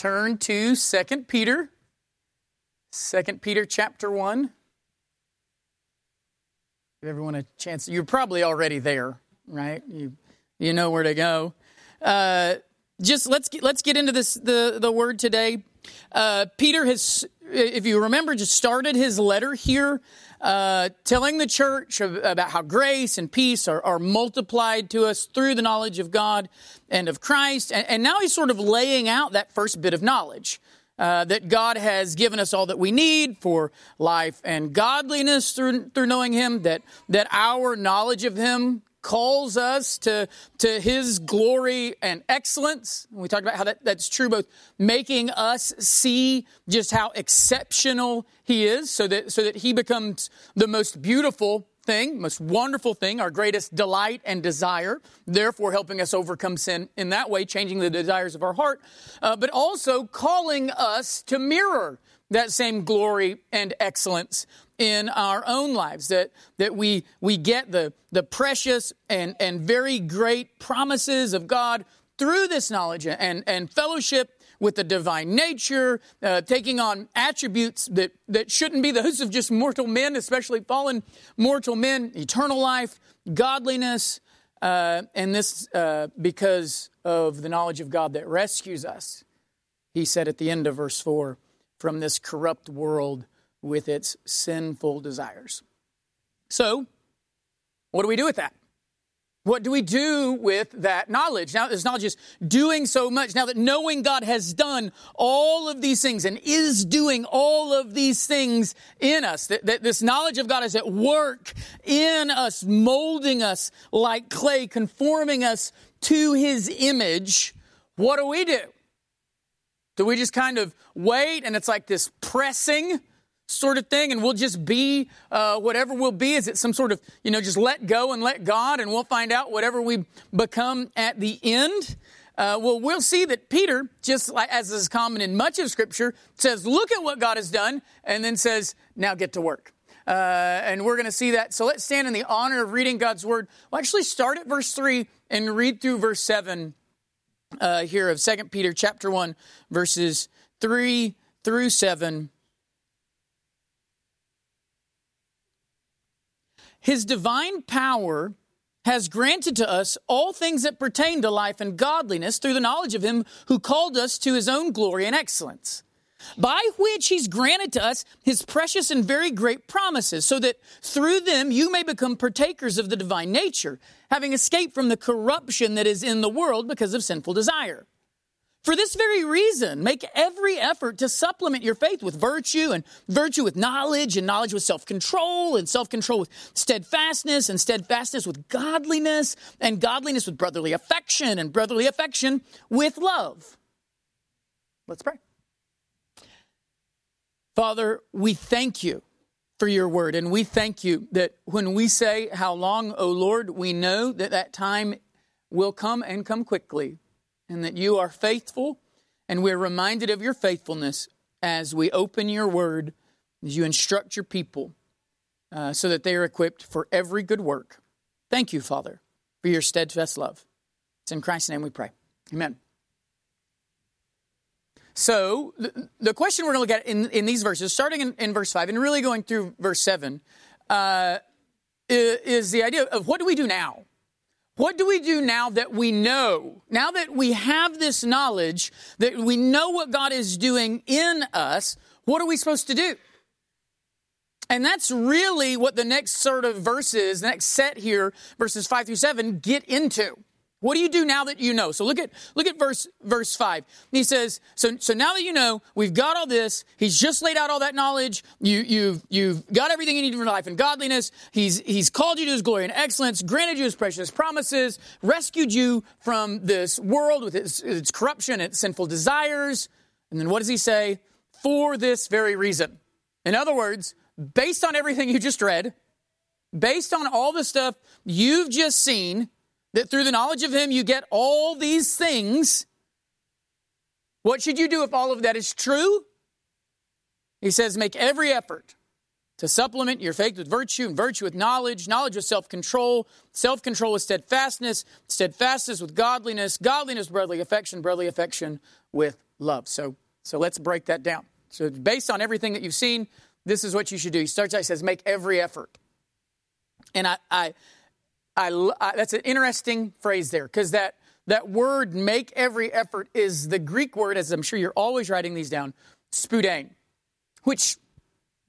turn to 2 Peter. 2 Peter chapter 1. Give everyone a chance. You're probably already there, right? You, you know where to go. Uh, just let's get, let's get into this the, the word today. Uh, Peter has, if you remember, just started his letter here uh, telling the church about how grace and peace are, are, multiplied to us through the knowledge of God and of Christ. And, and now he's sort of laying out that first bit of knowledge. Uh, that God has given us all that we need for life and godliness through, through knowing Him, that, that our knowledge of Him calls us to, to his glory and excellence. We talked about how that, that's true, both making us see just how exceptional he is so that, so that he becomes the most beautiful thing, most wonderful thing, our greatest delight and desire, therefore helping us overcome sin in that way, changing the desires of our heart, uh, but also calling us to mirror that same glory and excellence in our own lives that, that we, we get the, the precious and, and very great promises of God through this knowledge and, and fellowship with the divine nature, uh, taking on attributes that, that shouldn't be those of just mortal men, especially fallen mortal men, eternal life, godliness, uh, and this uh, because of the knowledge of God that rescues us. He said at the end of verse 4 from this corrupt world with its sinful desires. So, what do we do with that? What do we do with that knowledge? Now, this knowledge is doing so much. Now that knowing God has done all of these things and is doing all of these things in us, that, that this knowledge of God is at work in us, molding us like clay, conforming us to his image, what do we do? Do we just kind of wait and it's like this pressing sort of thing and we'll just be uh, whatever we'll be? Is it some sort of, you know, just let go and let God and we'll find out whatever we become at the end? Uh, well, we'll see that Peter, just like as is common in much of Scripture, says, "Look at what God has done," and then says, "Now get to work." Uh, and we're going to see that. So let's stand in the honor of reading God's word. We'll actually start at verse three and read through verse seven uh, here of Second Peter chapter 1, verses 3 through 7. His divine power has granted to us all things that pertain to life and godliness through the knowledge of him who called us to his own glory and excellence by which he's granted to us his precious and very great promises, so that through them you may become partakers of the divine nature, having escaped from the corruption that is in the world because of sinful desire. For this very reason, make every effort to supplement your faith with virtue, and virtue with knowledge, and knowledge with self control, and self control with steadfastness, and steadfastness with godliness, and godliness with brotherly affection, and brotherly affection with love. Let's pray. Father, we thank you for your word. And we thank you that when we say, How long, O Lord, we know that that time will come and come quickly, and that you are faithful. And we're reminded of your faithfulness as we open your word, as you instruct your people, uh, so that they are equipped for every good work. Thank you, Father, for your steadfast love. It's in Christ's name we pray. Amen. So, the, the question we're going to look at in, in these verses, starting in, in, verse 5 and really going through verse 7, uh, is the idea of what do we do now? What do we do now that we know, now that we have this knowledge, that we know what God is doing in us, what are we supposed to do? And that's really what the next sort of verses, the next set here, verses 5 through 7, get into. What do you do now that you know? So look at look at verse verse five. He says, so so now that you know, we've got all this. He's just laid out all that knowledge. You you've you've got everything you need for life and godliness. He's he's called you to his glory and excellence, granted you his precious promises, rescued you from this world with its, its corruption, its sinful desires. And then what does he say? For this very reason. In other words, based on everything you just read, based on all the stuff you've just seen that through the knowledge of Him you get all these things. What should you do if all of that is true? He says, make every effort to supplement your faith with virtue, and virtue with knowledge, knowledge with self control, self control with steadfastness, steadfastness with godliness, godliness brotherly affection, brotherly affection with love. So, so let's break that down. So, based on everything that you've seen, this is what you should do. He starts out, he says, make every effort. And I, I, I, I that's an interesting phrase there because that, that word, make every effort, is the Greek word, as I'm sure you're always writing these down, spoudain, which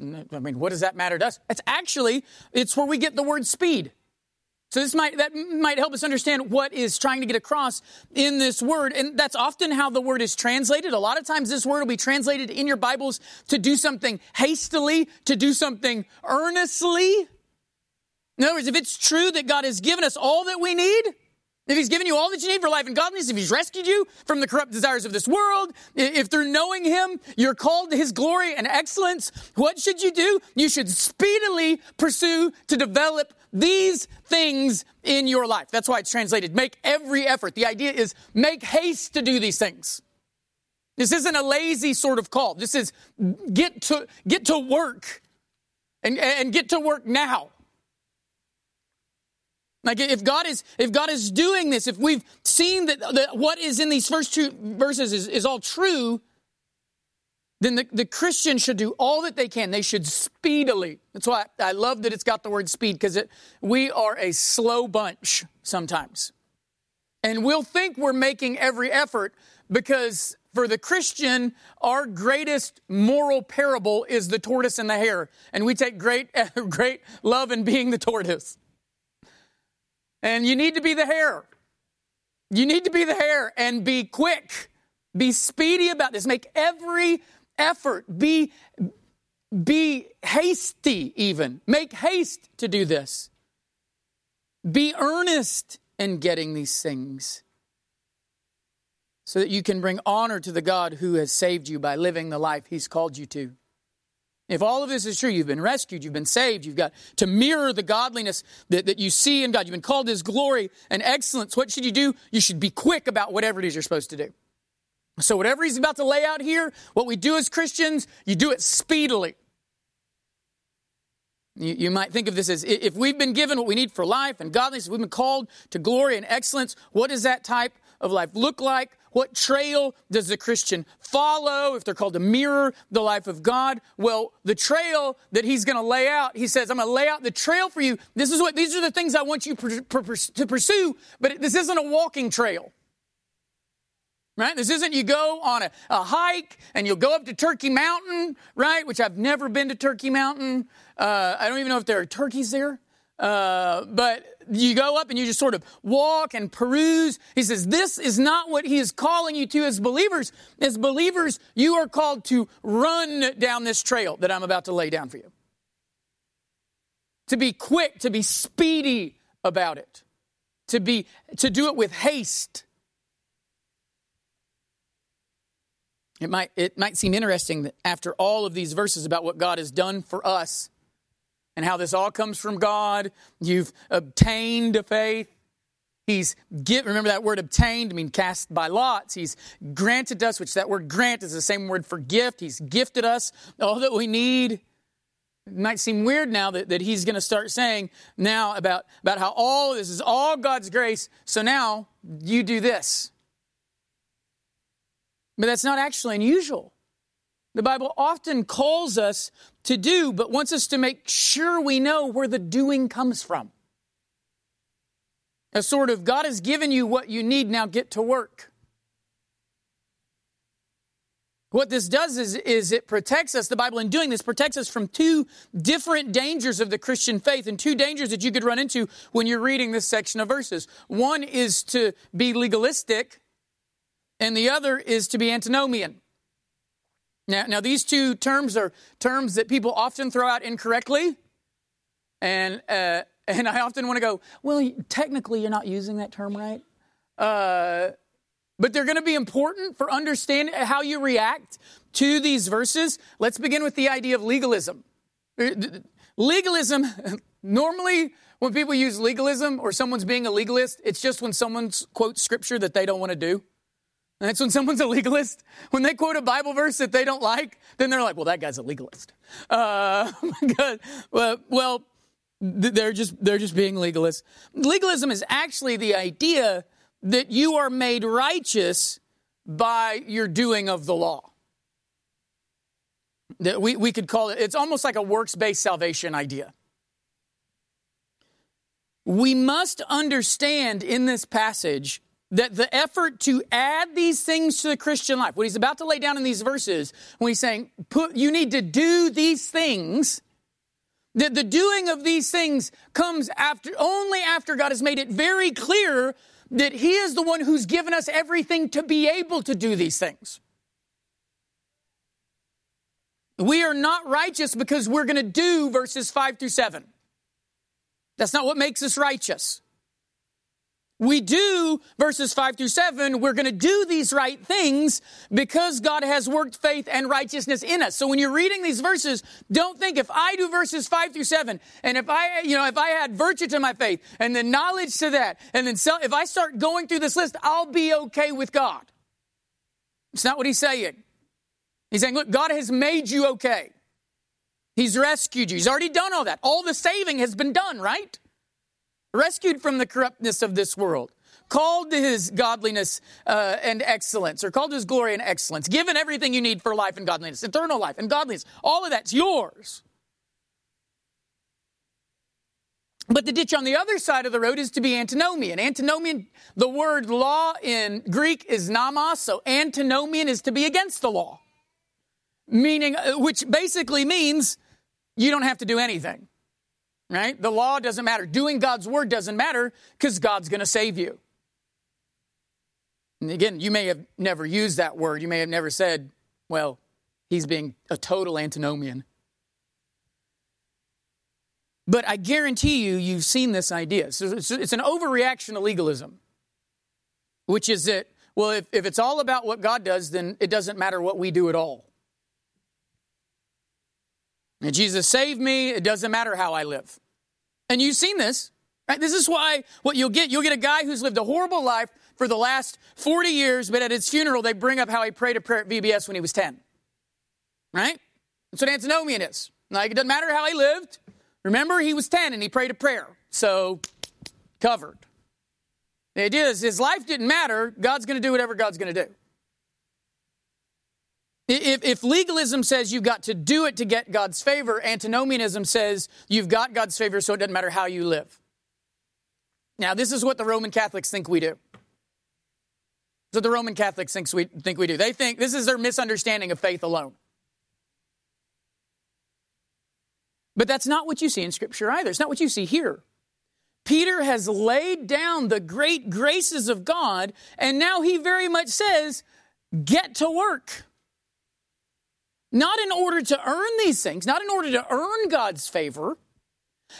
I mean, what does that matter to us? It's actually, it's where we get the word speed. So this might, that might help us understand what is trying to get across in this word. And that's often how the word is translated. A lot of times this word will be translated in your Bibles to do something hastily, to do something earnestly. In other words, if it's true that God has given us all that we need, if he's given you all that you need for life and godliness, if he's rescued you from the corrupt desires of this world, if through knowing him you're called to his glory and excellence, what should you do? You should speedily pursue to develop these things in your life. That's why it's translated make every effort. The idea is make haste to do these things. This isn't a lazy sort of call. This is get to get to work and, and get to work now. Like if God is if God is doing this, if we've seen that, that what is in these first two verses is, is all true, then the, the Christian should do all that they can. They should speedily. That's why I, love that it's got the word speed because we are a slow bunch sometimes. And we'll think we're making every effort because for the Christian, our greatest moral parable is the tortoise and the hare. And we take great, great love in being the tortoise. And you need to be the hare. You need to be the hare and be quick. Be speedy about this. Make every effort. Be, be hasty, even. Make haste to do this. Be earnest in getting these things so that you can bring honor to the God who has saved you by living the life he's called you to. If all of this is true, you've been rescued, you've been saved, you've got to mirror the godliness that, that you see in God, you've been called His glory and excellence. What should you do? You should be quick about whatever it is you're supposed to do. So, whatever He's about to lay out here, what we do as Christians, you do it speedily. You, you might think of this as if we've been given what we need for life and godliness, we've been called to glory and excellence, what does that type of life look like? What trail does the Christian follow if they're called to mirror the life of God? Well, the trail that he's going to lay out, he says, I'm going to lay out the trail for you. This is what, these are the things I want you to pursue, but this isn't a walking trail. Right? This isn't you go on a, a, hike and you'll go up to Turkey Mountain, right? Which I've never been to Turkey Mountain. Uh, I don't even know if there are turkeys there. Uh, but you go up and you just sort of walk and peruse. He says, This is not what he is calling you to as believers. As believers, you are called to run down this trail that I'm about to lay down for you. To be quick, to be speedy about it, to, be, to do it with haste. It might, it might seem interesting that after all of these verses about what God has done for us, and how this all comes from God. You've obtained a faith. He's give, remember that word obtained, I mean cast by lots. He's granted us, which that word grant is the same word for gift. He's gifted us all that we need. It might seem weird now that, that he's going to start saying now about, about how all this is all God's grace. So now you do this. But that's not actually unusual. The Bible often calls us to do, but wants us to make sure we know where the doing comes from. A sort of God has given you what you need, now get to work. What this does is, is it protects us, the Bible in doing this protects us from two different dangers of the Christian faith and two dangers that you could run into when you're reading this section of verses. One is to be legalistic, and the other is to be antinomian. Now, now these two terms are terms that people often throw out incorrectly. And, uh, and I often want to go, well, technically you're not using that term right. Uh, but they're going to be important for understanding how you react to these verses. Let's begin with the idea of legalism. Uh, legalism, normally when people use legalism or someone's being a legalist, it's just when someone quotes scripture that they don't want to do. And that's when someone's a legalist. When they quote a Bible verse that they don't like, then they're like, well, that guy's a legalist. Uh, my god. well, well, they're just, they're just being legalists. Legalism is actually the idea that you are made righteous by your doing of the law. That we, we could call it, it's almost like a works based salvation idea. We must understand in this passage that the effort to add these things to the Christian life, what he's about to lay down in these verses, when he's saying, put, you need to do these things, that the doing of these things comes after, only after God has made it very clear that he is the one who's given us everything to be able to do these things. We are not righteous because we're going to do verses 5 through 7. That's not what makes us righteous. We do verses 5 through 7, we're going to do these right things because God has worked faith and righteousness in us. So when you're reading these verses, don't think if I do verses 5 through 7 and if I, you know, if I had virtue to my faith and then knowledge to that and then if I start going through this list, I'll be okay with God. It's not what he's saying. He's saying, look, God has made you okay. He's rescued you. He's already done all that. All the saving has been done, right? Rescued from the corruptness of this world. Called to his godliness uh, and excellence, or called to his glory and excellence. Given everything you need for life and godliness, eternal life and godliness. All of that's yours. But the ditch on the other side of the road is to be antinomian. Antinomian, the word law in Greek is nomos, so antinomian is to be against the law meaning, uh, which basically means you don't have to do anything, right? The law doesn't matter. Doing God's word doesn't matter because God's going to save you. And again, you may have never used that word. You may have never said, well, he's being a total antinomian. But I guarantee you, you've seen this idea. So it's, an overreaction to legalism, which is that, well, if, if it's all about what God does, then it doesn't matter what we do at all. Jesus saved me. It doesn't matter how I live. And you've seen this, right? This is why what you'll get, you'll get a guy who's lived a horrible life for the last 40 years, but at his funeral, they bring up how he prayed a prayer at VBS when he was 10. Right? That's what antinomian is. Like, it doesn't matter how he lived. Remember, he was 10 and he prayed a prayer. So, covered. The idea is his life didn't matter. God's going to do whatever God's going to do. If, if, legalism says you've got to do it to get God's favor, antinomianism says you've got God's favor, so it doesn't matter how you live. Now, this is what the Roman Catholics think we do. So the Roman Catholics think we, think we do. They think this is their misunderstanding of faith alone. But that's not what you see in Scripture either. It's not what you see here. Peter has laid down the great graces of God, and now he very much says, get to work. Not in order to earn these things, not in order to earn God's favor,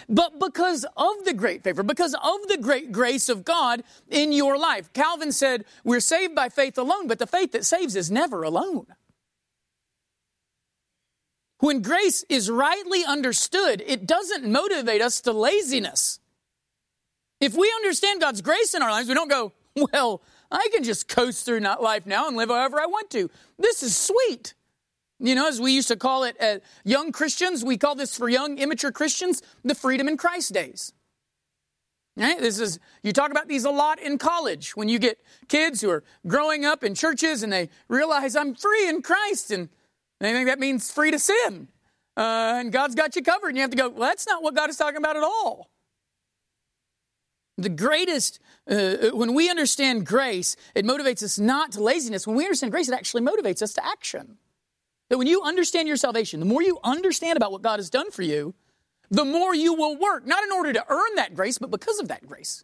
but because of the great favor, because of the great grace of God in your life. Calvin said, We're saved by faith alone, but the faith that saves is never alone. When grace is rightly understood, it doesn't motivate us to laziness. If we understand God's grace in our lives, we don't go, Well, I can just coast through life now and live however I want to. This is sweet. You know, as we used to call it, uh, young Christians, we call this for young, immature Christians, the freedom in Christ days. Right? This is you talk about these a lot in college when you get kids who are growing up in churches and they realize I'm free in Christ and they think that means free to sin. Uh, and God's got you covered. And you have to go, well, that's not what God is talking about at all. The greatest, uh, when we understand grace, it motivates us not to laziness. When we understand grace, it actually motivates us to action. That when you understand your salvation, the more you understand about what God has done for you, the more you will work, not in order to earn that grace, but because of that grace.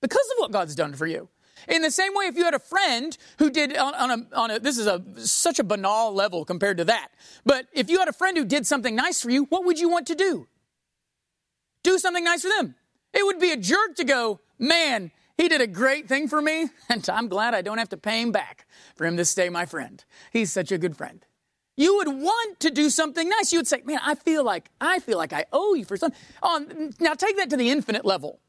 Because of what God's done for you. In the same way, if you had a friend who did on, on, a, on a, this is a such a banal level compared to that, but if you had a friend who did something nice for you, what would you want to do? Do something nice for them. It would be a jerk to go, man, he did a great thing for me, and I'm glad I don't have to pay him back for him to stay my friend. He's such a good friend. You would want to do something nice. You would say, man, I feel like, I feel like I owe you for something. Oh, now take that to the infinite level.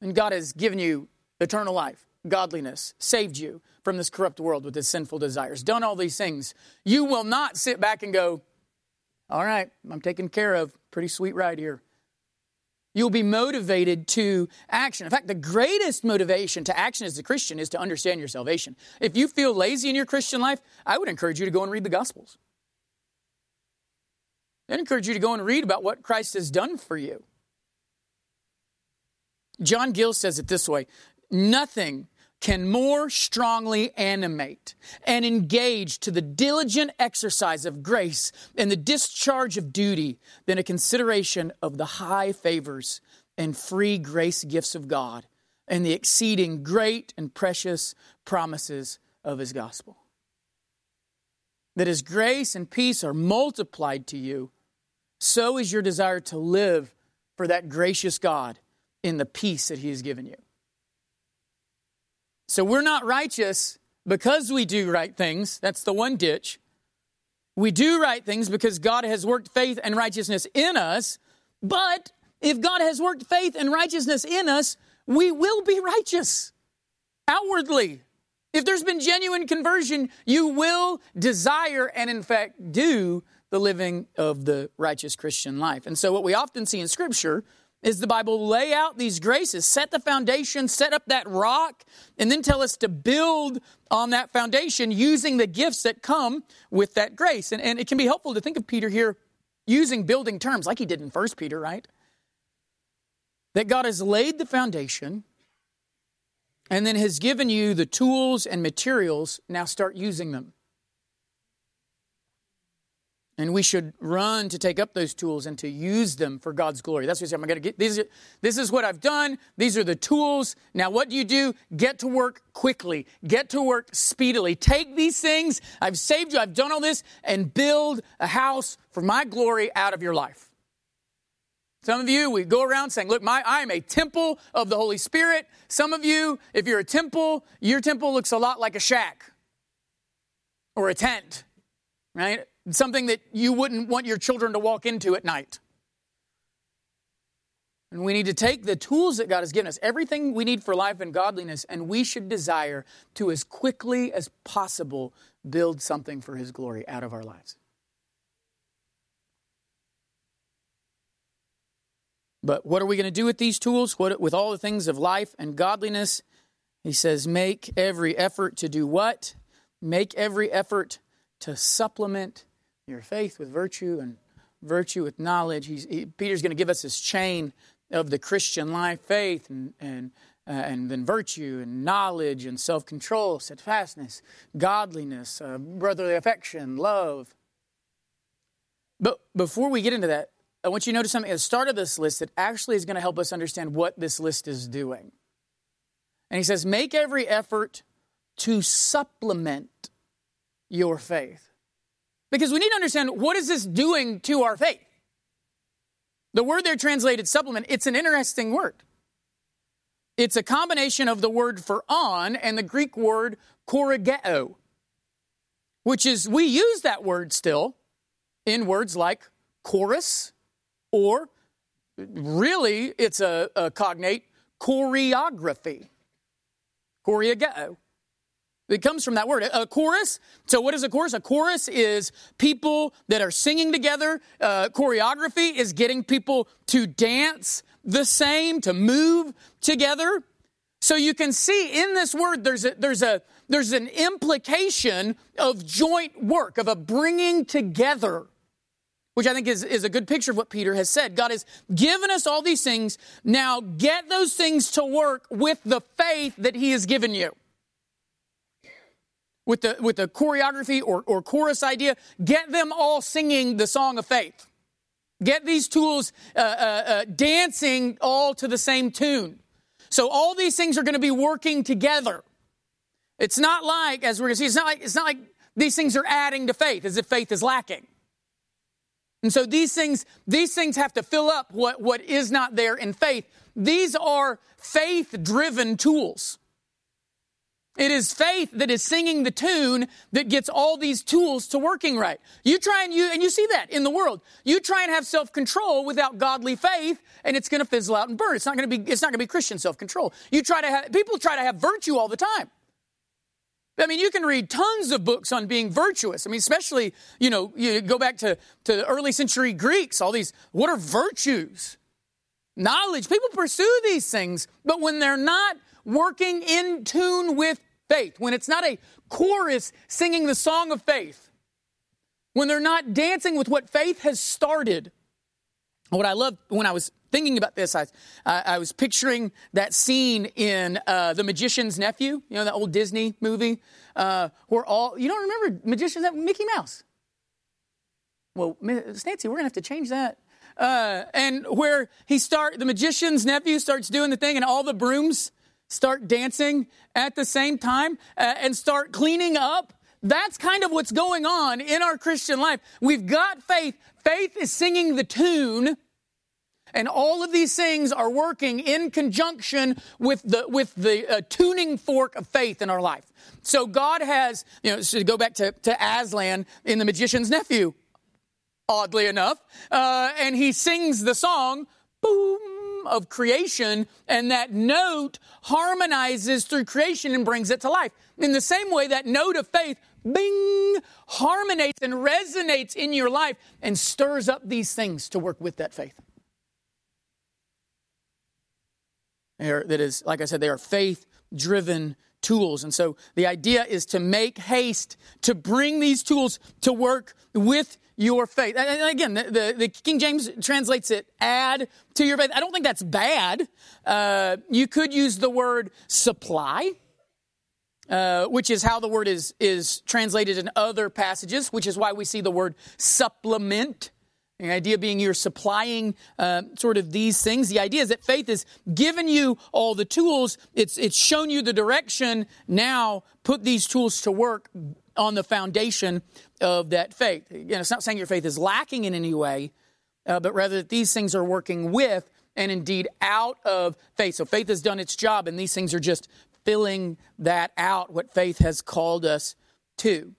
And God has given you eternal life, godliness, saved you, from this corrupt world with its sinful desires, done all these things, you will not sit back and go, All right, I'm taken care of. Pretty sweet ride here. You'll be motivated to action. In fact, the greatest motivation to action as a Christian is to understand your salvation. If you feel lazy in your Christian life, I would encourage you to go and read the Gospels. I'd encourage you to go and read about what Christ has done for you. John Gill says it this way Nothing can more strongly animate and engage to the diligent exercise of grace and the discharge of duty than a consideration of the high favors and free grace gifts of God and the exceeding great and precious promises of His gospel. That His grace and peace are multiplied to you, so is your desire to live for that gracious God in the peace that He has given you. So we're not righteous because we do right things. That's the one ditch. We do right things because God has worked faith and righteousness in us. But if God has worked faith and righteousness in us, we will be righteous outwardly. If there's been genuine conversion, you will desire and, in fact, do the living of the righteous Christian life. And so, what we often see in Scripture is the Bible lay out these graces, set the foundation, set up that rock, and then tell us to build on that foundation using the gifts that come with that grace. And, and it can be helpful to think of Peter here using building terms like he did in 1 Peter, right? That God has laid the foundation and then has given you the tools and materials. Now start using them. And we should run to take up those tools and to use them for God's glory. That's what I'm going to get. These are, this is what I've done. These are the tools. Now, what do you do? Get to work quickly. Get to work speedily. Take these things. I've saved you. I've done all this and build a house for my glory out of your life. Some of you, we go around saying, look, my, I am a temple of the Holy Spirit. Some of you, if you're a temple, your temple looks a lot like a shack or a tent, right? Something that you wouldn't want your children to walk into at night. And we need to take the tools that God has given us, everything we need for life and godliness, and we should desire to, as quickly as possible, build something for His glory out of our lives. But what are we going to do with these tools? What, with all the things of life and godliness? He says, make every effort to do what? Make every effort to supplement your faith with virtue and virtue with knowledge. He, Peter's going to give us this chain of the Christian life faith and, and, uh, and then virtue and knowledge and self control, steadfastness, godliness, uh, brotherly affection, love. But before we get into that, I want you to notice something at the start of this list that actually is going to help us understand what this list is doing. And he says, Make every effort to supplement your faith. Because we need to understand what is this doing to our faith? The word there translated supplement, it's an interesting word. It's a combination of the word for on and the Greek word korigeo, which is, we use that word still in words like chorus, or really, it's a, a cognate choreography. Choreogeo. It comes from that word. A chorus. So, what is a chorus? A chorus is people that are singing together. Uh, choreography is getting people to dance the same, to move together. So, you can see in this word there's a, there's a there's an implication of joint work, of a bringing together, which I think is, is a good picture of what Peter has said. God has given us all these things. Now, get those things to work with the faith that He has given you with the, with the choreography or, or chorus idea, get them all singing the song of faith. Get these tools uh, uh, uh, dancing all to the same tune. So all these things are going to be working together. It's not like, as we're going to see, it's not like, it's not like these things are adding to faith as if faith is lacking. And so these things, these things have to fill up what, what is not there in faith. These are faith driven tools. It is faith that is singing the tune that gets all these tools to working right. You try and you, and you see that in the world. You try and have self-control without godly faith and it's going to fizzle out and burn. It's not going to be, it's not going to be Christian self-control. You try to have, people try to have virtue all the time. I mean, you can read tons of books on being virtuous. I mean, especially, you know, you go back to, to early century Greeks, all these, what are virtues? Knowledge. People pursue these things, but when they're not working in tune with faith, when it's not a chorus singing the song of faith, when they're not dancing with what faith has started, what I love when I was thinking about this, I, I, I was picturing that scene in uh, The Magician's Nephew, you know, that old Disney movie, uh, where all, you don't remember Magician's Nephew? Mickey Mouse. Well, Nancy, we're going to have to change that. Uh, and where he start, the magician's nephew starts doing the thing, and all the brooms start dancing at the same time uh, and start cleaning up. That's kind of what's going on in our Christian life. We've got faith. Faith is singing the tune and all of these things are working in conjunction with the, with the uh, tuning fork of faith in our life. So God has, you know, to go back to, to Aslan in The Magician's Nephew, oddly enough, uh, and he sings the song, boom, of creation, and that note harmonizes through creation and brings it to life. In the same way, that note of faith, bing, harmonates and resonates in your life and stirs up these things to work with that faith. are, that is, like I said, they are faith driven tools. And so the idea is to make haste to bring these tools to work with your faith. And again, the, the, the, King James translates it add to your faith. I don't think that's bad. Uh, you could use the word supply. Uh, which is how the word is is translated in other passages, which is why we see the word supplement the idea being you're supplying uh, sort of these things. The idea is that faith has given you all the tools. It's, it's shown you the direction. Now put these tools to work on the foundation of that faith. Again, it's not saying your faith is lacking in any way, uh, but rather that these things are working with and indeed out of faith. So faith has done its job, and these things are just filling that out, what faith has called us to.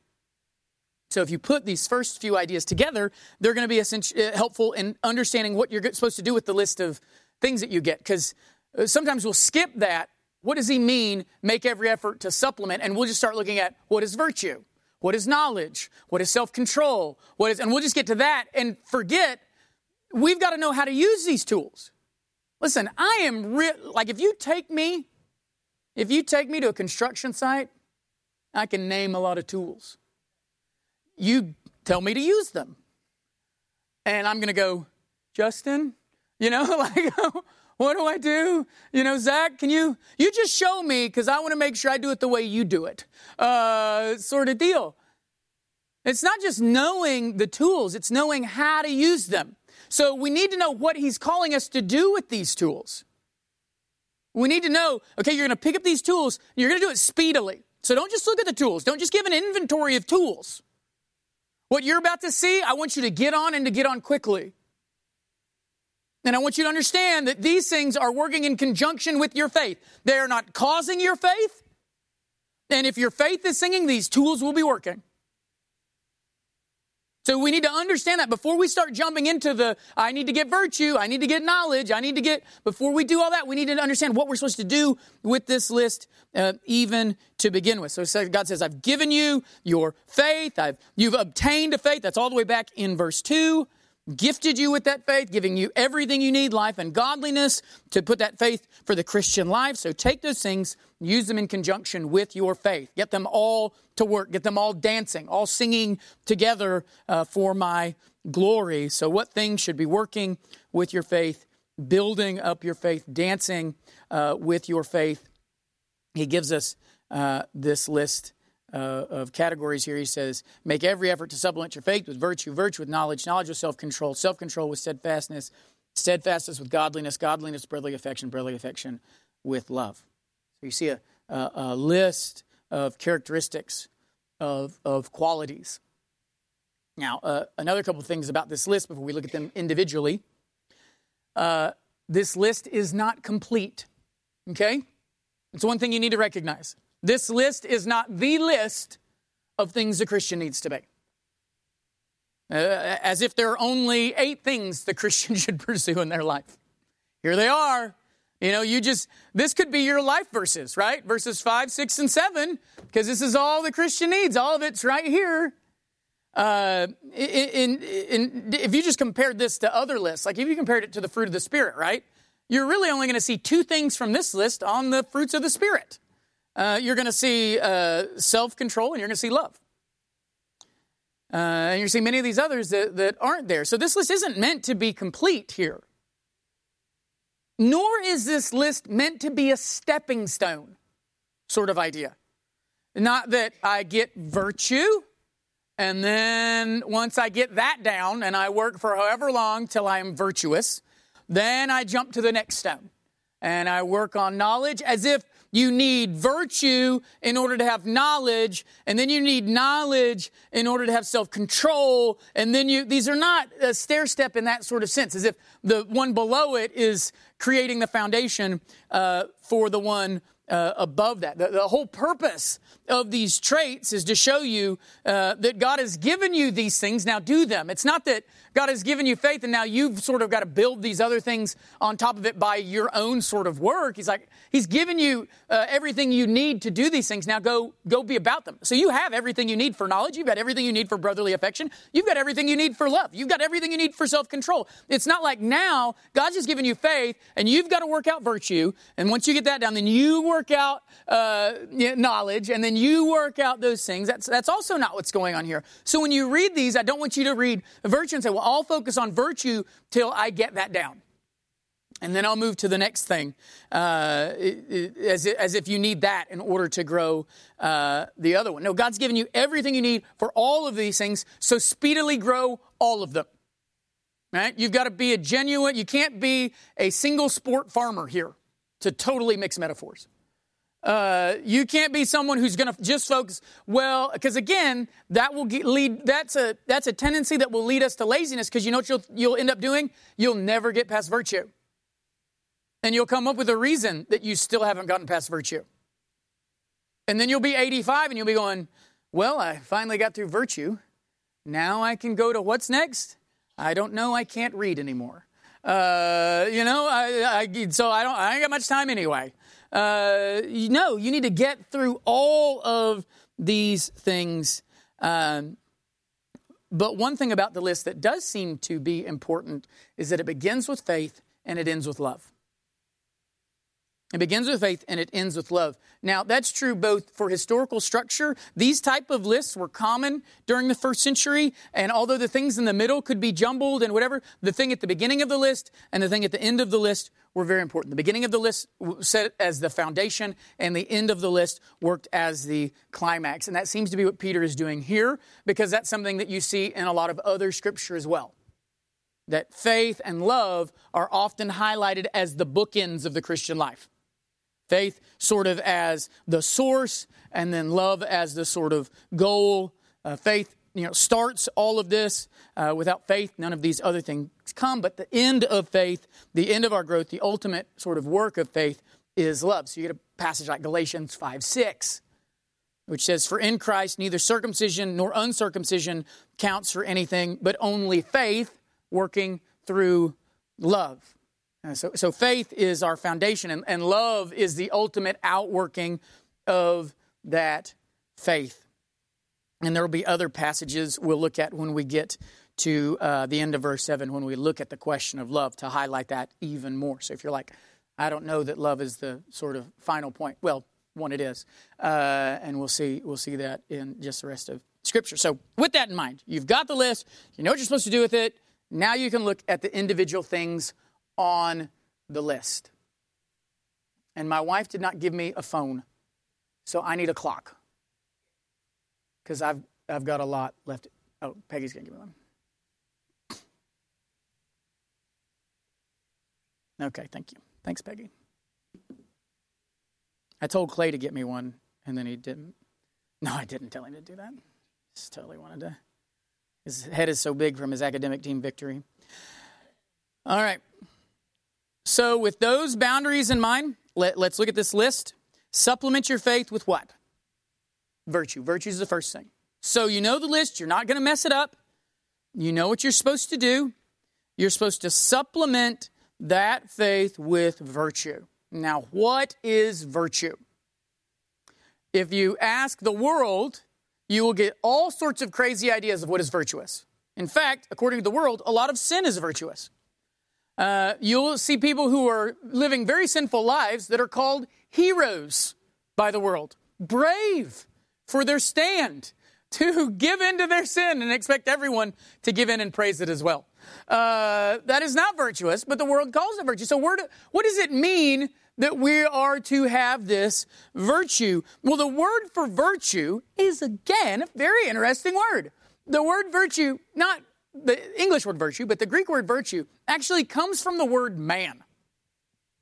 So if you put these first few ideas together, they're going to be uh, helpful in understanding what you're supposed to do with the list of things that you get. Because uh, sometimes we'll skip that. What does he mean, make every effort to supplement? And we'll just start looking at what is virtue? What is knowledge? What is self control? What is, and we'll just get to that and forget we've got to know how to use these tools. Listen, I am re- like, if you take me, if you take me to a construction site, I can name a lot of tools you tell me to use them. And I'm going to go, Justin, you know, like, what do I do? You know, Zach, can you, you just show me because I want to make sure I do it the way you do it, uh, sort of deal. It's not just knowing the tools, it's knowing how to use them. So we need to know what he's calling us to do with these tools. We need to know, okay, you're going to pick up these tools, you're going to do it speedily. So don't just look at the tools, don't just give an inventory of tools. What you're about to see, I want you to get on and to get on quickly. And I want you to understand that these things are working in conjunction with your faith. They are not causing your faith. And if your faith is singing, these tools will be working. So we need to understand that before we start jumping into the, I need to get virtue, I need to get knowledge, I need to get, before we do all that, we need to understand what we're supposed to do with this list, uh, even to begin with. So God says, I've given you your faith, I've, you've obtained a faith. That's all the way back in verse 2 gifted you with that faith, giving you everything you need, life and godliness, to put that faith for the Christian life. So take those things, use them in conjunction with your faith. Get them all to work, get them all dancing, all singing together uh, for my glory. So, what things should be working with your faith, building up your faith, dancing uh, with your faith? He gives us uh, this list uh, of categories here. He says, Make every effort to supplement your faith with virtue, virtue with knowledge, knowledge with self control, self control with steadfastness, steadfastness with godliness, godliness, brotherly affection, brotherly affection with love. So you see a, a, a list of characteristics, of, of qualities. Now, uh, another couple of things about this list before we look at them individually. Uh, this list is not complete. Okay? It's one thing you need to recognize. This list is not the list of things a Christian needs to be. Uh, as if there are only eight things the Christian should pursue in their life. Here they are. You know, you just, this could be your life verses, right? Verses 5, 6, and 7, because this is all the Christian needs. All of it's right here. Uh, in, in, in, if you just compared this to other lists, like if you compared it to the fruit of the Spirit, right? You're really only going to see two things from this list on the fruits of the Spirit. Uh, you're going to see uh, self control and you're going to see love. Uh, and you're seeing many of these others that, that aren't there. So this list isn't meant to be complete here. Nor is this list meant to be a stepping stone sort of idea. Not that I get virtue, and then once I get that down and I work for however long till I am virtuous, then I jump to the next stone. And I work on knowledge as if you need virtue in order to have knowledge, and then you need knowledge in order to have self control. And then you, these are not a stair step in that sort of sense, as if the one below it is creating the foundation uh, for the one uh, above that. The, the, whole purpose of these traits is to show you uh, that God has given you these things. Now do them. It's not that God has given you faith and now you've sort of got to build these other things on top of it by your own sort of work. He's like, He's given you uh, everything you need to do these things. Now go, go be about them. So you have everything you need for knowledge. You've got everything you need for brotherly affection. You've got everything you need for love. You've got everything you need for self control. It's not like now God's just given you faith and you've got to work out virtue. And once you get that down, then you work out uh, knowledge and then you work out those things. That's, that's also not what's going on here. So when you read these, I don't want you to read virtue and say, well, I'll focus on virtue till I get that down. And then I'll move to the next thing, uh, as, as if you need that in order to grow uh, the other one. No, God's given you everything you need for all of these things, so speedily grow all of them. Right? You've got to be a genuine, you can't be a single sport farmer here to totally mix metaphors. Uh, you can't be someone who's going to just focus well because again that will get, lead that's a that's a tendency that will lead us to laziness because you know what you'll, you'll end up doing? You'll never get past virtue. And you'll come up with a reason that you still haven't gotten past virtue. And then you'll be 85 and you'll be going well i finally got through virtue. Now i can go to what's next? I don't know. I can't read anymore. Uh, you know I, I, so i don't i ain't got much time anyway uh, you no, you need to get through all of these things. Um, but one thing about the list that does seem to be important is that it begins with faith and it ends with love. It begins with faith and it ends with love. Now, that's true both for historical structure. These type of lists were common during the first century, and although the things in the middle could be jumbled and whatever, the thing at the beginning of the list and the thing at the end of the list were very important. The beginning of the list set as the foundation, and the end of the list worked as the climax. And that seems to be what Peter is doing here, because that's something that you see in a lot of other scripture as well. That faith and love are often highlighted as the bookends of the Christian life. Faith sort of as the source, and then love as the sort of goal. Uh, faith, you know, starts all of this. Uh, without faith, none of these other things come. But the end of faith, the end of our growth, the ultimate sort of work of faith is love. So you get a passage like Galatians 5 6, which says, For in Christ neither circumcision nor uncircumcision counts for anything, but only faith working through love. Uh, so, so faith is our foundation, and, and love is the ultimate outworking of that faith. And there will be other passages we'll look at when we get to uh, the end of verse 7, when we look at the question of love to highlight that even more. So if you're like, I don't know that love is the sort of final point, well, one it is. Uh, and we'll see, we'll see that in just the rest of Scripture. So with that in mind, you've got the list, you know what you're supposed to do with it. Now you can look at the individual things on the list. And my wife did not give me a phone, so I need a clock because I've, I've got a lot left. Oh, Peggy's going to give me one. Okay, thank you. Thanks, Peggy. I told Clay to get me one, and then he didn't. No, I didn't tell him to do that. Just totally wanted to. His head is so big from his academic team victory. All right. So, with those boundaries in mind, let, us look at this list. Supplement your faith with what? Virtue. Virtue is the first thing. So, you know the list, you're not going to mess it up. You know what you're supposed to do. You're supposed to supplement that faith with virtue. Now, what is virtue? If you ask the world, you will get all sorts of crazy ideas of what is virtuous. In fact, according to the world, a lot of sin is virtuous. Uh, you'll see people who are living very sinful lives that are called heroes by the world, brave for their stand to give in to their sin and expect everyone to give in and praise it as well. Uh, that is not virtuous, but the world calls it virtue. So, what does it mean that we are to have this virtue? Well, the word for virtue is, again, a very interesting word. The word virtue, not the English word virtue, but the Greek word virtue, actually comes from the word man.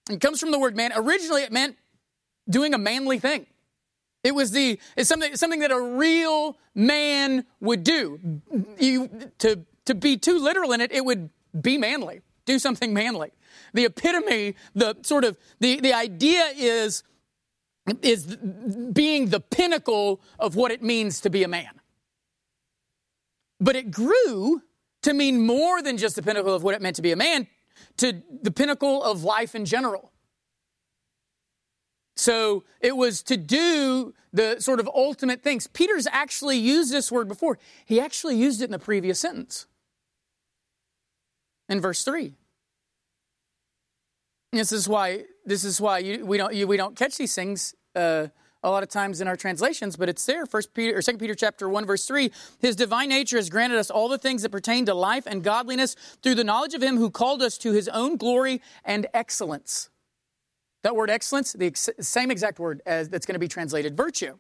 It comes from the word man. Originally, it meant doing a manly thing. It was the it's something something that a real man would do. You, to to be too literal in it, it would be manly. Do something manly. The epitome, the sort of the, the idea is is being the pinnacle of what it means to be a man. But it grew to mean more than just the pinnacle of what it meant to be a man, to the pinnacle of life in general. So it was to do the sort of ultimate things. Peter's actually used this word before. He actually used it in the previous sentence. In verse 3. This is why this is why you, we don't you, we don't catch these things uh, a lot of times in our translations, but it's there. First Peter or Second Peter chapter one verse three. His divine nature has granted us all the things that pertain to life and godliness through the knowledge of Him who called us to His own glory and excellence. That word excellence, the ex- same exact word as that's going to be translated virtue.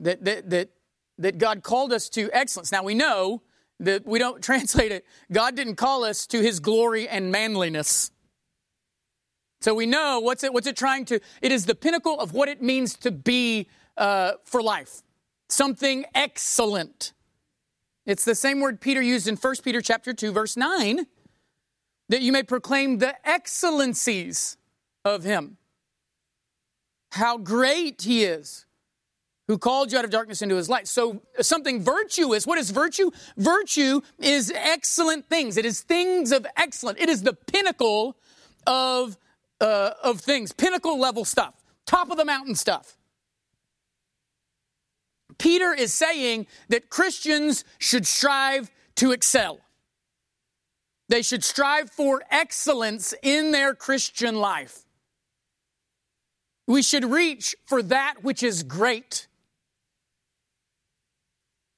That, that, that, that God called us to excellence. Now we know that we don't translate it. God didn't call us to his glory and manliness. So we know what's it, what's it trying to, it is the pinnacle of what it means to be uh, for life. Something excellent. It's the same word Peter used in 1 Peter chapter 2, verse 9 that you may proclaim the excellencies of him. How great he is, who called you out of darkness into his light. So, something virtuous. What is virtue? Virtue is excellent things. It is things of excellent. It is the pinnacle of, uh, of things, pinnacle level stuff, top of the mountain stuff. Peter is saying that Christians should strive to excel. They should strive for excellence in their Christian life. We should reach for that which is great.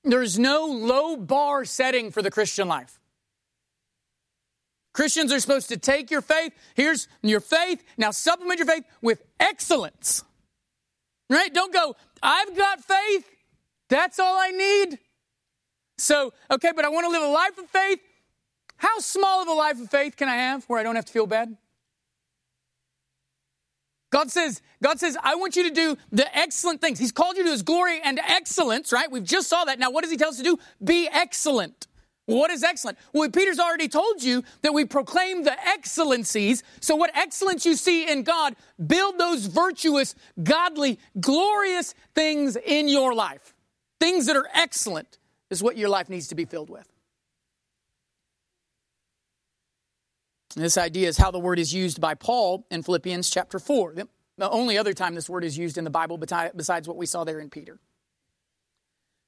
There's no low bar setting for the Christian life. Christians are supposed to take your faith. Here's your faith. Now supplement your faith with excellence. Right? Don't go, I've got faith. That's all I need. So, okay, but I want to live a life of faith. How small of a life of faith can I have where I don't have to feel bad? God says, God says, I want you to do the excellent things. He's called you to his glory and excellence, right? We've just saw that. Now, what does he tell us to do? Be excellent. What is excellent? Well, Peter's already told you that we proclaim the excellencies. So, what excellence you see in God, build those virtuous, godly, glorious things in your life. Things that are excellent is what your life needs to be filled with. This idea is how the word is used by Paul in Philippians chapter 4. The only other time this word is used in the Bible besides what we saw there in Peter.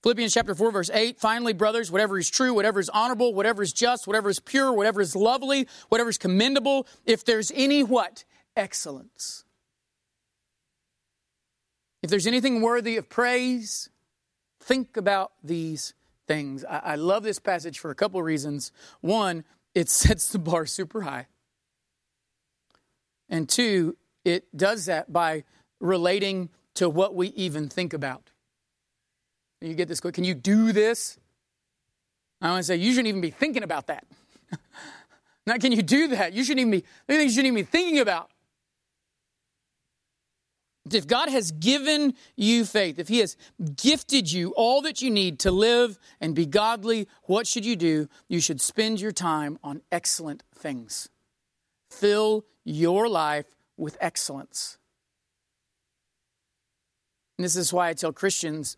Philippians chapter 4, verse 8. Finally, brothers, whatever is true, whatever is honorable, whatever is just, whatever is pure, whatever is lovely, whatever is commendable, if there's any what? Excellence. If there's anything worthy of praise, think about these things. I, I love this passage for a couple of reasons. One, it sets the bar super high. And two, it does that by relating to what we even think about. You get this quick. Can you do this? I want to say you shouldn't even be thinking about that. Not can you do that? You shouldn't even be. You shouldn't even be thinking about. If God has given you faith, if He has gifted you all that you need to live and be godly, what should you do? You should spend your time on excellent things. Fill your life with excellence. And this is why I tell Christians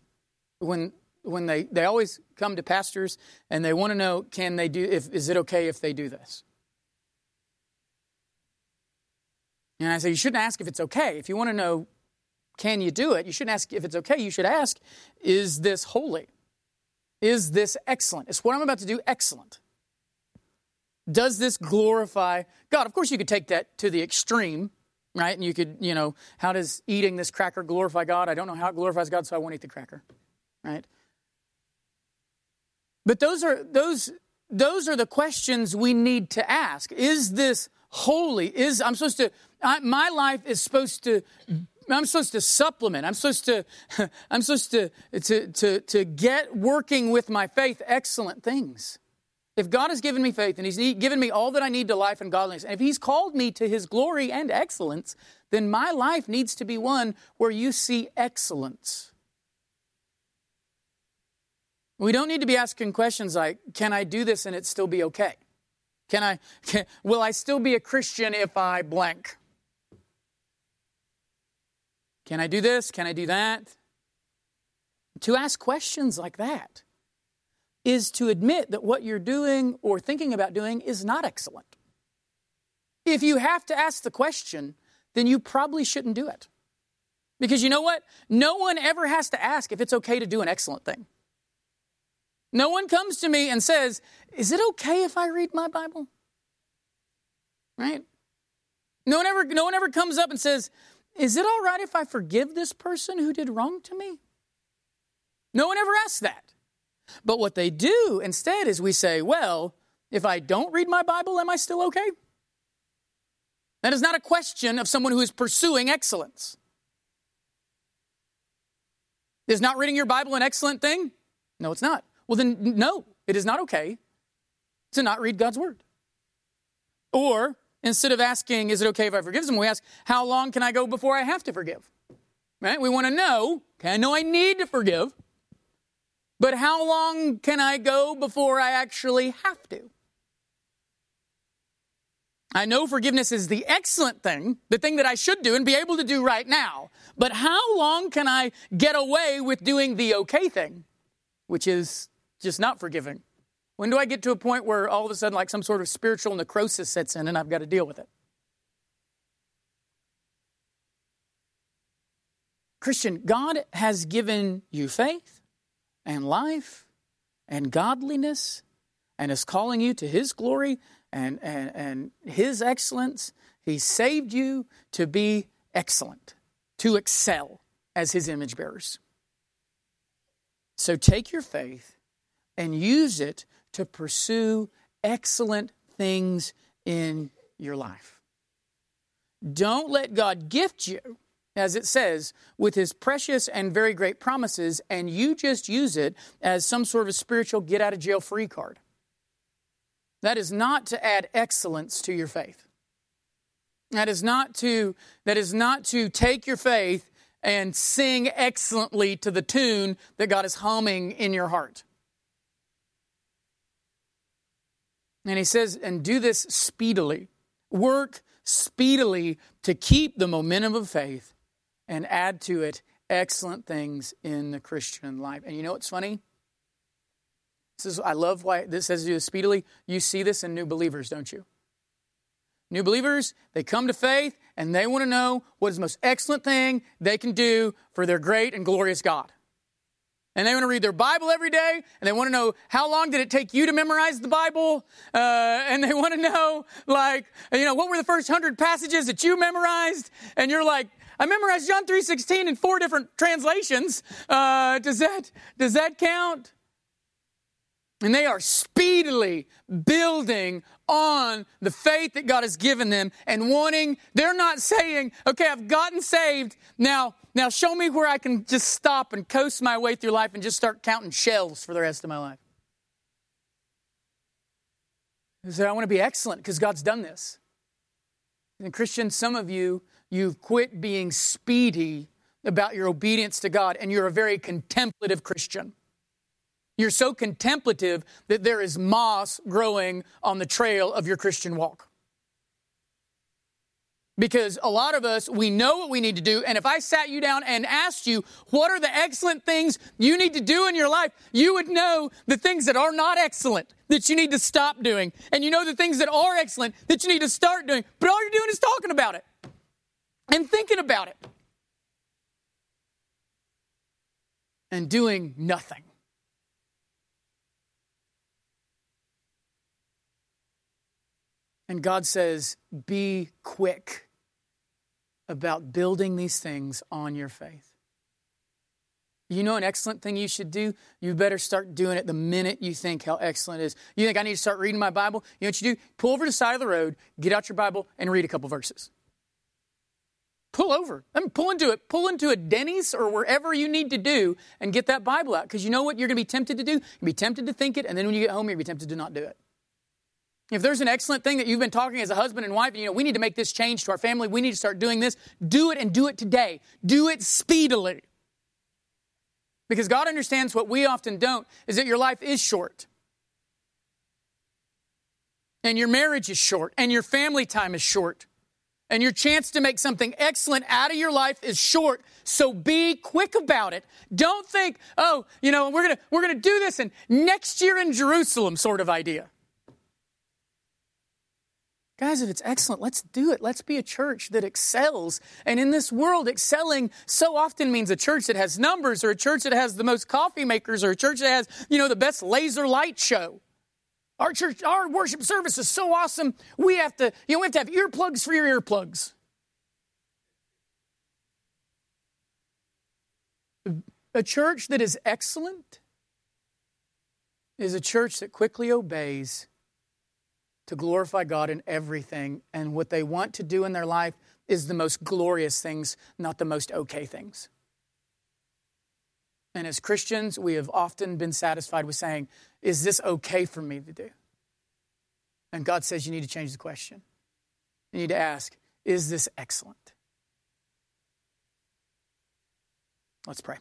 when when they, they always come to pastors and they want to know can they do if is it okay if they do this? And i say you shouldn't ask if it's okay. If you want to know can you do it you shouldn't ask if it's okay you should ask is this holy? Is this excellent? Is what i'm about to do excellent. Does this glorify god? Of course you could take that to the extreme right? And you could you know how does eating this cracker glorify god? I don't know how it glorifies god so i won't eat the cracker right but those are those those are the questions we need to ask. Is this holy? Is I'm supposed to I, my life is supposed to I'm supposed to supplement. I'm supposed to I'm supposed to to to to get working with my faith excellent things. If God has given me faith and He's given me all that I need to life and godliness, and if He's called me to His glory and excellence, then my life needs to be one where you see excellence. We don't need to be asking questions like, can I do this and it still be okay? Can I, can, will I still be a Christian if I blank? Can I do this? Can I do that? To ask questions like that is to admit that what you're doing or thinking about doing is not excellent. If you have to ask the question, then you probably shouldn't do it. Because you know what? No one ever has to ask if it's okay to do an excellent thing. No one comes to me and says, Is it okay if I read my Bible? Right? No one ever, no one ever comes up and says, Is it all right if I forgive this person who did wrong to me? No one ever asks that. But what they do instead is we say, Well, if I don't read my Bible, am I still okay? That is not a question of someone who is pursuing excellence. Is not reading your Bible an excellent thing? No, it's not. Well, then, no, it is not okay to not read God's word. Or instead of asking, is it okay if I forgive them, we ask, how long can I go before I have to forgive? Right? We want to know, okay, I know I need to forgive, but how long can I go before I actually have to? I know forgiveness is the excellent thing, the thing that I should do and be able to do right now. But how long can I get away with doing the okay thing, which is just not forgiving? When do I get to a point where all of a sudden, like some sort of spiritual necrosis sets in and I've got to deal with it? Christian, God has given you faith and life and godliness and is calling you to His glory and, and, and His excellence. He saved you to be excellent, to excel as His image bearers. So take your faith and use it to pursue excellent things in your life. Don't let God gift you, as it says, with his precious and very great promises, and you just use it as some sort of spiritual get out of jail free card. That is not to add excellence to your faith. That is not to, that is not to take your faith and sing excellently to the tune that God is humming in your heart. And he says, and do this speedily. Work speedily to keep the momentum of faith and add to it excellent things in the Christian life. And you know what's funny? This is, I love why this says do this speedily. You see this in new believers, don't you? New believers, they come to faith and they want to know what is the most excellent thing they can do for their great and glorious God and they want to read their Bible every day, and they want to know how long did it take you to memorize the Bible, uh, and they want to know, like, you know, what were the first hundred passages that you memorized, and you're like, I memorized John three sixteen in four different translations. Uh, does that does that count? And they are speedily building on the faith that God has given them and wanting, they're not saying, okay, I've gotten saved. Now, now show me where I can just stop and coast my way through life and just start counting shells for the rest of my life. They say, I want to be excellent because God's done this. And Christian, some of you, you've quit being speedy about your obedience to God and you're a very contemplative Christian. You're so contemplative that there is moss growing on the trail of your Christian walk. Because a lot of us, we know what we need to do. And if I sat you down and asked you, what are the excellent things you need to do in your life? You would know the things that are not excellent that you need to stop doing. And you know the things that are excellent that you need to start doing. But all you're doing is talking about it and thinking about it and doing nothing. And God says, be quick about building these things on your faith. You know an excellent thing you should do? You better start doing it the minute you think how excellent it is. You think I need to start reading my Bible? You know what you do? Pull over to the side of the road, get out your Bible, and read a couple verses. Pull over. I mean, pull into it. Pull into a Denny's or wherever you need to do and get that Bible out. Because you know what you're going to be tempted to do? You're be tempted to think it, and then when you get home, to be tempted to not do it. If there's an excellent thing that you've been talking as a husband and wife, you know, we need to make this change to our family, we need to start doing this, do it and do it today. Do it speedily. Because God understands what we often don't is that your life is short. And your marriage is short, and your family time is short. And your chance to make something excellent out of your life is short. So be quick about it. Don't think, oh, you know, we're gonna we're gonna do this and next year in Jerusalem sort of idea. Guys, if it's excellent, let's do it. Let's be a church that excels. And in this world, excelling so often means a church that has numbers or a church that has the most coffee makers or a church that has, you know, the best laser light show. Our church, our worship service is so awesome. We have to, you know, we have to have earplugs for your earplugs. A church that is excellent is a church that quickly obeys to glorify God in everything. And what they want to do in their life is the most glorious things, not the most okay things. And as Christians, we have often been satisfied with saying, Is this okay for me to do? And God says you need to change the question. You need to ask, Is this excellent? Let's pray.